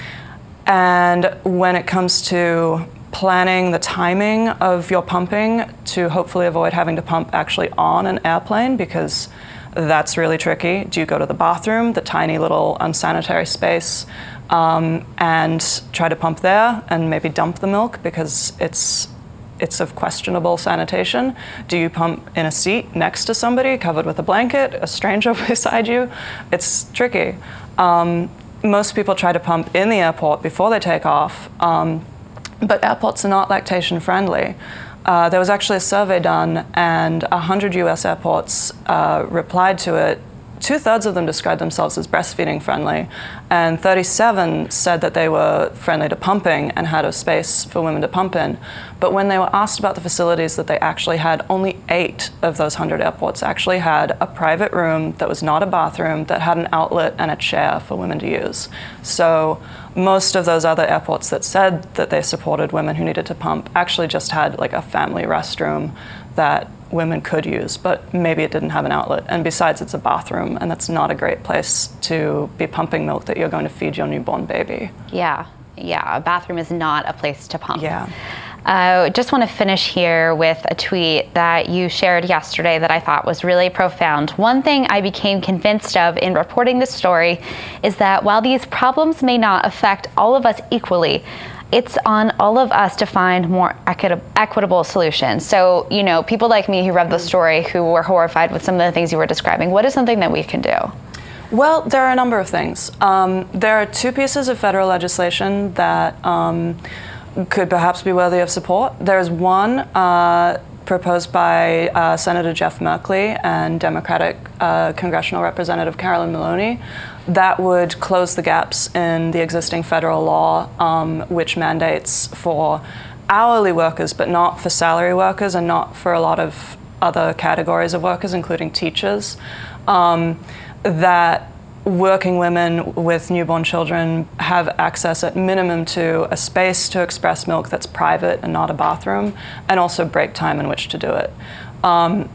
and when it comes to planning the timing of your pumping to hopefully avoid having to pump actually on an airplane because that's really tricky. Do you go to the bathroom, the tiny little unsanitary space, um, and try to pump there and maybe dump the milk because it's it's of questionable sanitation? Do you pump in a seat next to somebody covered with a blanket, a stranger [laughs] beside you? It's tricky. Um, most people try to pump in the airport before they take off, um, but airports are not lactation friendly. Uh, there was actually a survey done, and 100 US airports uh, replied to it. Two thirds of them described themselves as breastfeeding friendly, and 37 said that they were friendly to pumping and had a space for women to pump in. But when they were asked about the facilities that they actually had, only eight of those 100 airports actually had a private room that was not a bathroom, that had an outlet and a chair for women to use. So most of those other airports that said that they supported women who needed to pump actually just had like a family restroom that women could use, but maybe it didn't have an outlet. And besides, it's a bathroom, and that's not a great place to be pumping milk that you're going to feed your newborn baby. Yeah, yeah. A bathroom is not a place to pump. Yeah. I uh, just want to finish here with a tweet that you shared yesterday that I thought was really profound. One thing I became convinced of in reporting this story is that while these problems may not affect all of us equally, it's on all of us to find more equita- equitable solutions. So, you know, people like me who read the story who were horrified with some of the things you were describing, what is something that we can do? Well, there are a number of things. Um, there are two pieces of federal legislation that um, could perhaps be worthy of support. There's one uh, proposed by uh, Senator Jeff Merkley and Democratic uh, Congressional Representative Carolyn Maloney that would close the gaps in the existing federal law, um, which mandates for hourly workers, but not for salary workers and not for a lot of other categories of workers, including teachers, um, that working women with newborn children have access at minimum to a space to express milk that's private and not a bathroom, and also break time in which to do it. Um,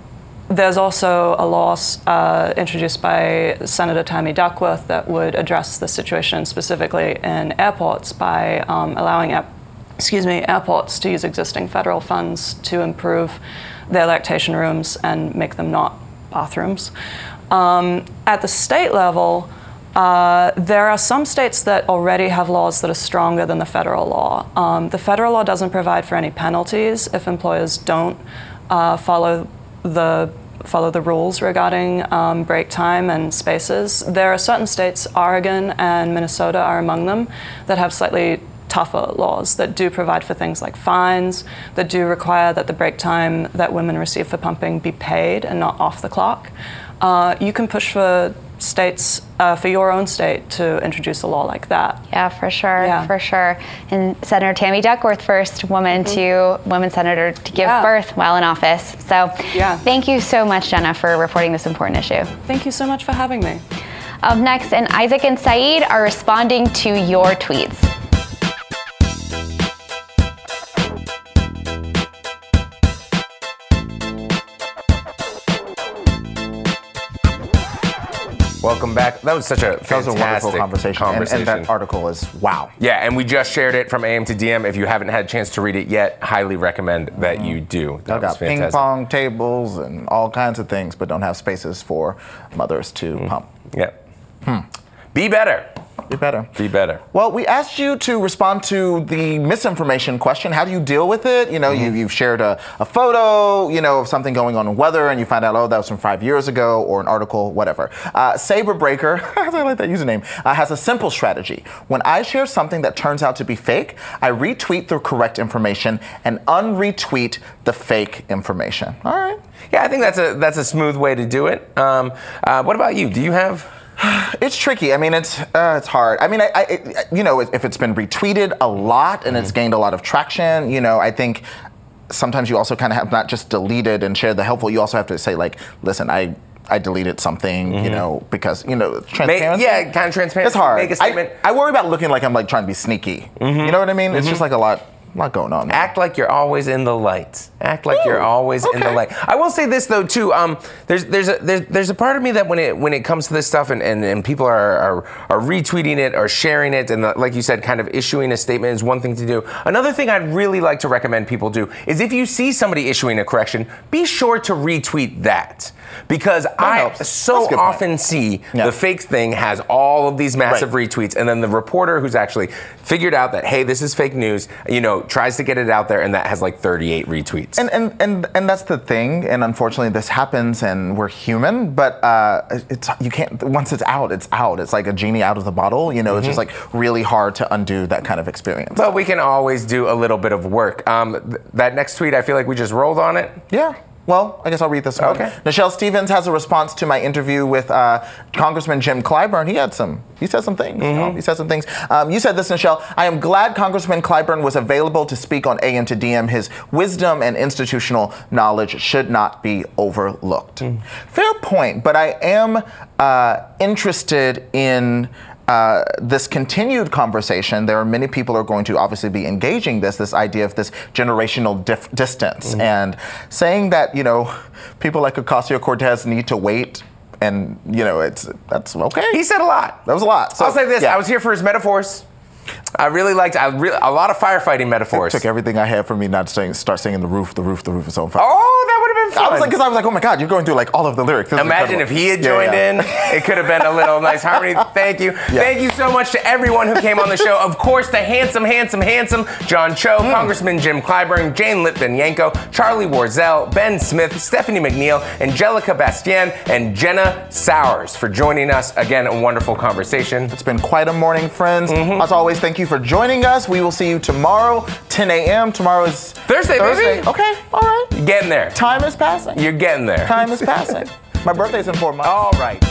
there's also a law uh, introduced by Senator Tammy Duckworth that would address the situation specifically in airports by um, allowing excuse me, airports to use existing federal funds to improve their lactation rooms and make them not bathrooms. Um, at the state level, uh, there are some states that already have laws that are stronger than the federal law. Um, the federal law doesn't provide for any penalties if employers don't uh, follow the follow the rules regarding um, break time and spaces. There are certain states, Oregon and Minnesota are among them, that have slightly tougher laws that do provide for things like fines, that do require that the break time that women receive for pumping be paid and not off the clock. Uh, you can push for states, uh, for your own state, to introduce a law like that. Yeah, for sure, Yeah. for sure. And Senator Tammy Duckworth, first woman to woman senator to give Yeah. birth while in office. So, Yeah. thank you so much, Jenna, for reporting this important issue. Thank you so much for having me. Up next, and Isaac and Saeed are responding to your tweets. Welcome back. That was such a That was a wonderful fantastic conversation. And- And, that article is wow. Yeah, and we just shared it from AM to DM. If you haven't had a chance to read it yet, highly recommend that you do. That I got ping pong tables and all kinds of things, but don't have spaces for mothers to Mm. pump. Yep. Be better. Be better. Be better. Well, we asked you to respond to the misinformation question. How do you deal with it? You know, you, you've shared a, a photo, you know, of something going on in weather, and you find out, oh, that was from five years ago, or an article, whatever. Uh, Saber Breaker, [laughs] I like that username, uh, has a simple strategy. When I share something that turns out to be fake, I retweet the correct information and unretweet the fake information. All right. Yeah, I think that's a that's a smooth way to do it. Um, uh, what about you? Do you have? [sighs] It's tricky. I mean, it's uh, it's hard. I mean, I, I it, you know, if it's been retweeted a lot and it's mm-hmm. gained a lot of traction, you know, I think sometimes you also kind of have not just deleted and shared the helpful. You also have to say like, listen, I. I deleted something, you mm-hmm. know, because you know transparency. yeah, kind of transparency. It's hard. Make a statement. I, I worry about looking like I'm like trying to be sneaky. Mm-hmm. You know what I mean? It's just like a lot, lot going on. Act like you're always in the light. Act like you're always in the light. I will say this though too. Um, there's there's a there's, there's a part of me that when it when it comes to this stuff and, and, and people are, are are retweeting it or sharing it and like you said, kind of issuing a statement is one thing to do. Another thing I'd really like to recommend people do is if you see somebody issuing a correction, be sure to retweet that. Because I helps. So a good point. often see Yeah. the fake thing has all of these massive Right. retweets, and then the reporter who's actually figured out that hey, this is fake news, you know, tries to get it out there, and that has like 38 retweets. And, and and and that's the thing. And unfortunately, this happens, and we're human. But uh, it's you can't. Once it's out, it's out. It's like a genie out of the bottle. You know, it's just like really hard to undo that kind of experience. but we can always do a little bit of work. Um, th- that next tweet, I feel like we just rolled on it. Yeah. Well, I guess I'll read this one. Okay. Nichelle Stevens has a response to my interview with uh, Congressman Jim Clyburn. He had some. He said some things. you know, he said some things. Um, you said this, Nichelle. I am glad Congressman Clyburn was available to speak on AM to DM. His wisdom and institutional knowledge should not be overlooked. Fair point, but I am uh, interested in. Uh, this continued conversation, there are many people who are going to obviously be engaging this, this idea of this generational dif- distance, and saying that you know people like Ocasio Cortez need to wait, and you know it's that's okay. He said a lot. that was a lot. So, I'll say this: yeah. I was here for his metaphors. I really liked I really, a lot of firefighting metaphors. took everything I had from me not saying start singing the roof, the roof, the roof is on fire. Oh, that would have been fun. I was like, because I was like, oh my god, you're going through like all of the lyrics. This Imagine if he had joined yeah. in. It could have been a little nice harmony. [laughs] Thank you. Thank you so much to everyone who came on the show. Of course, the handsome, handsome, handsome John Cho, Mm. Congressman Jim Clyburn, Jane Lytvynenko, Charlie Warzel, Ben Smith, Stephanie McNeal, Angelica Bastién, and Jenna Sauers for joining us. Again, a wonderful conversation. It's been quite a morning, friends. Mm-hmm. As always, thank you for joining us. We will see you tomorrow, 10 a.m. Tomorrow is Thursday, Thursday. baby. Okay, all right. Getting there. Time is passing. You're getting there. Time is passing. My birthday's in four months. All right.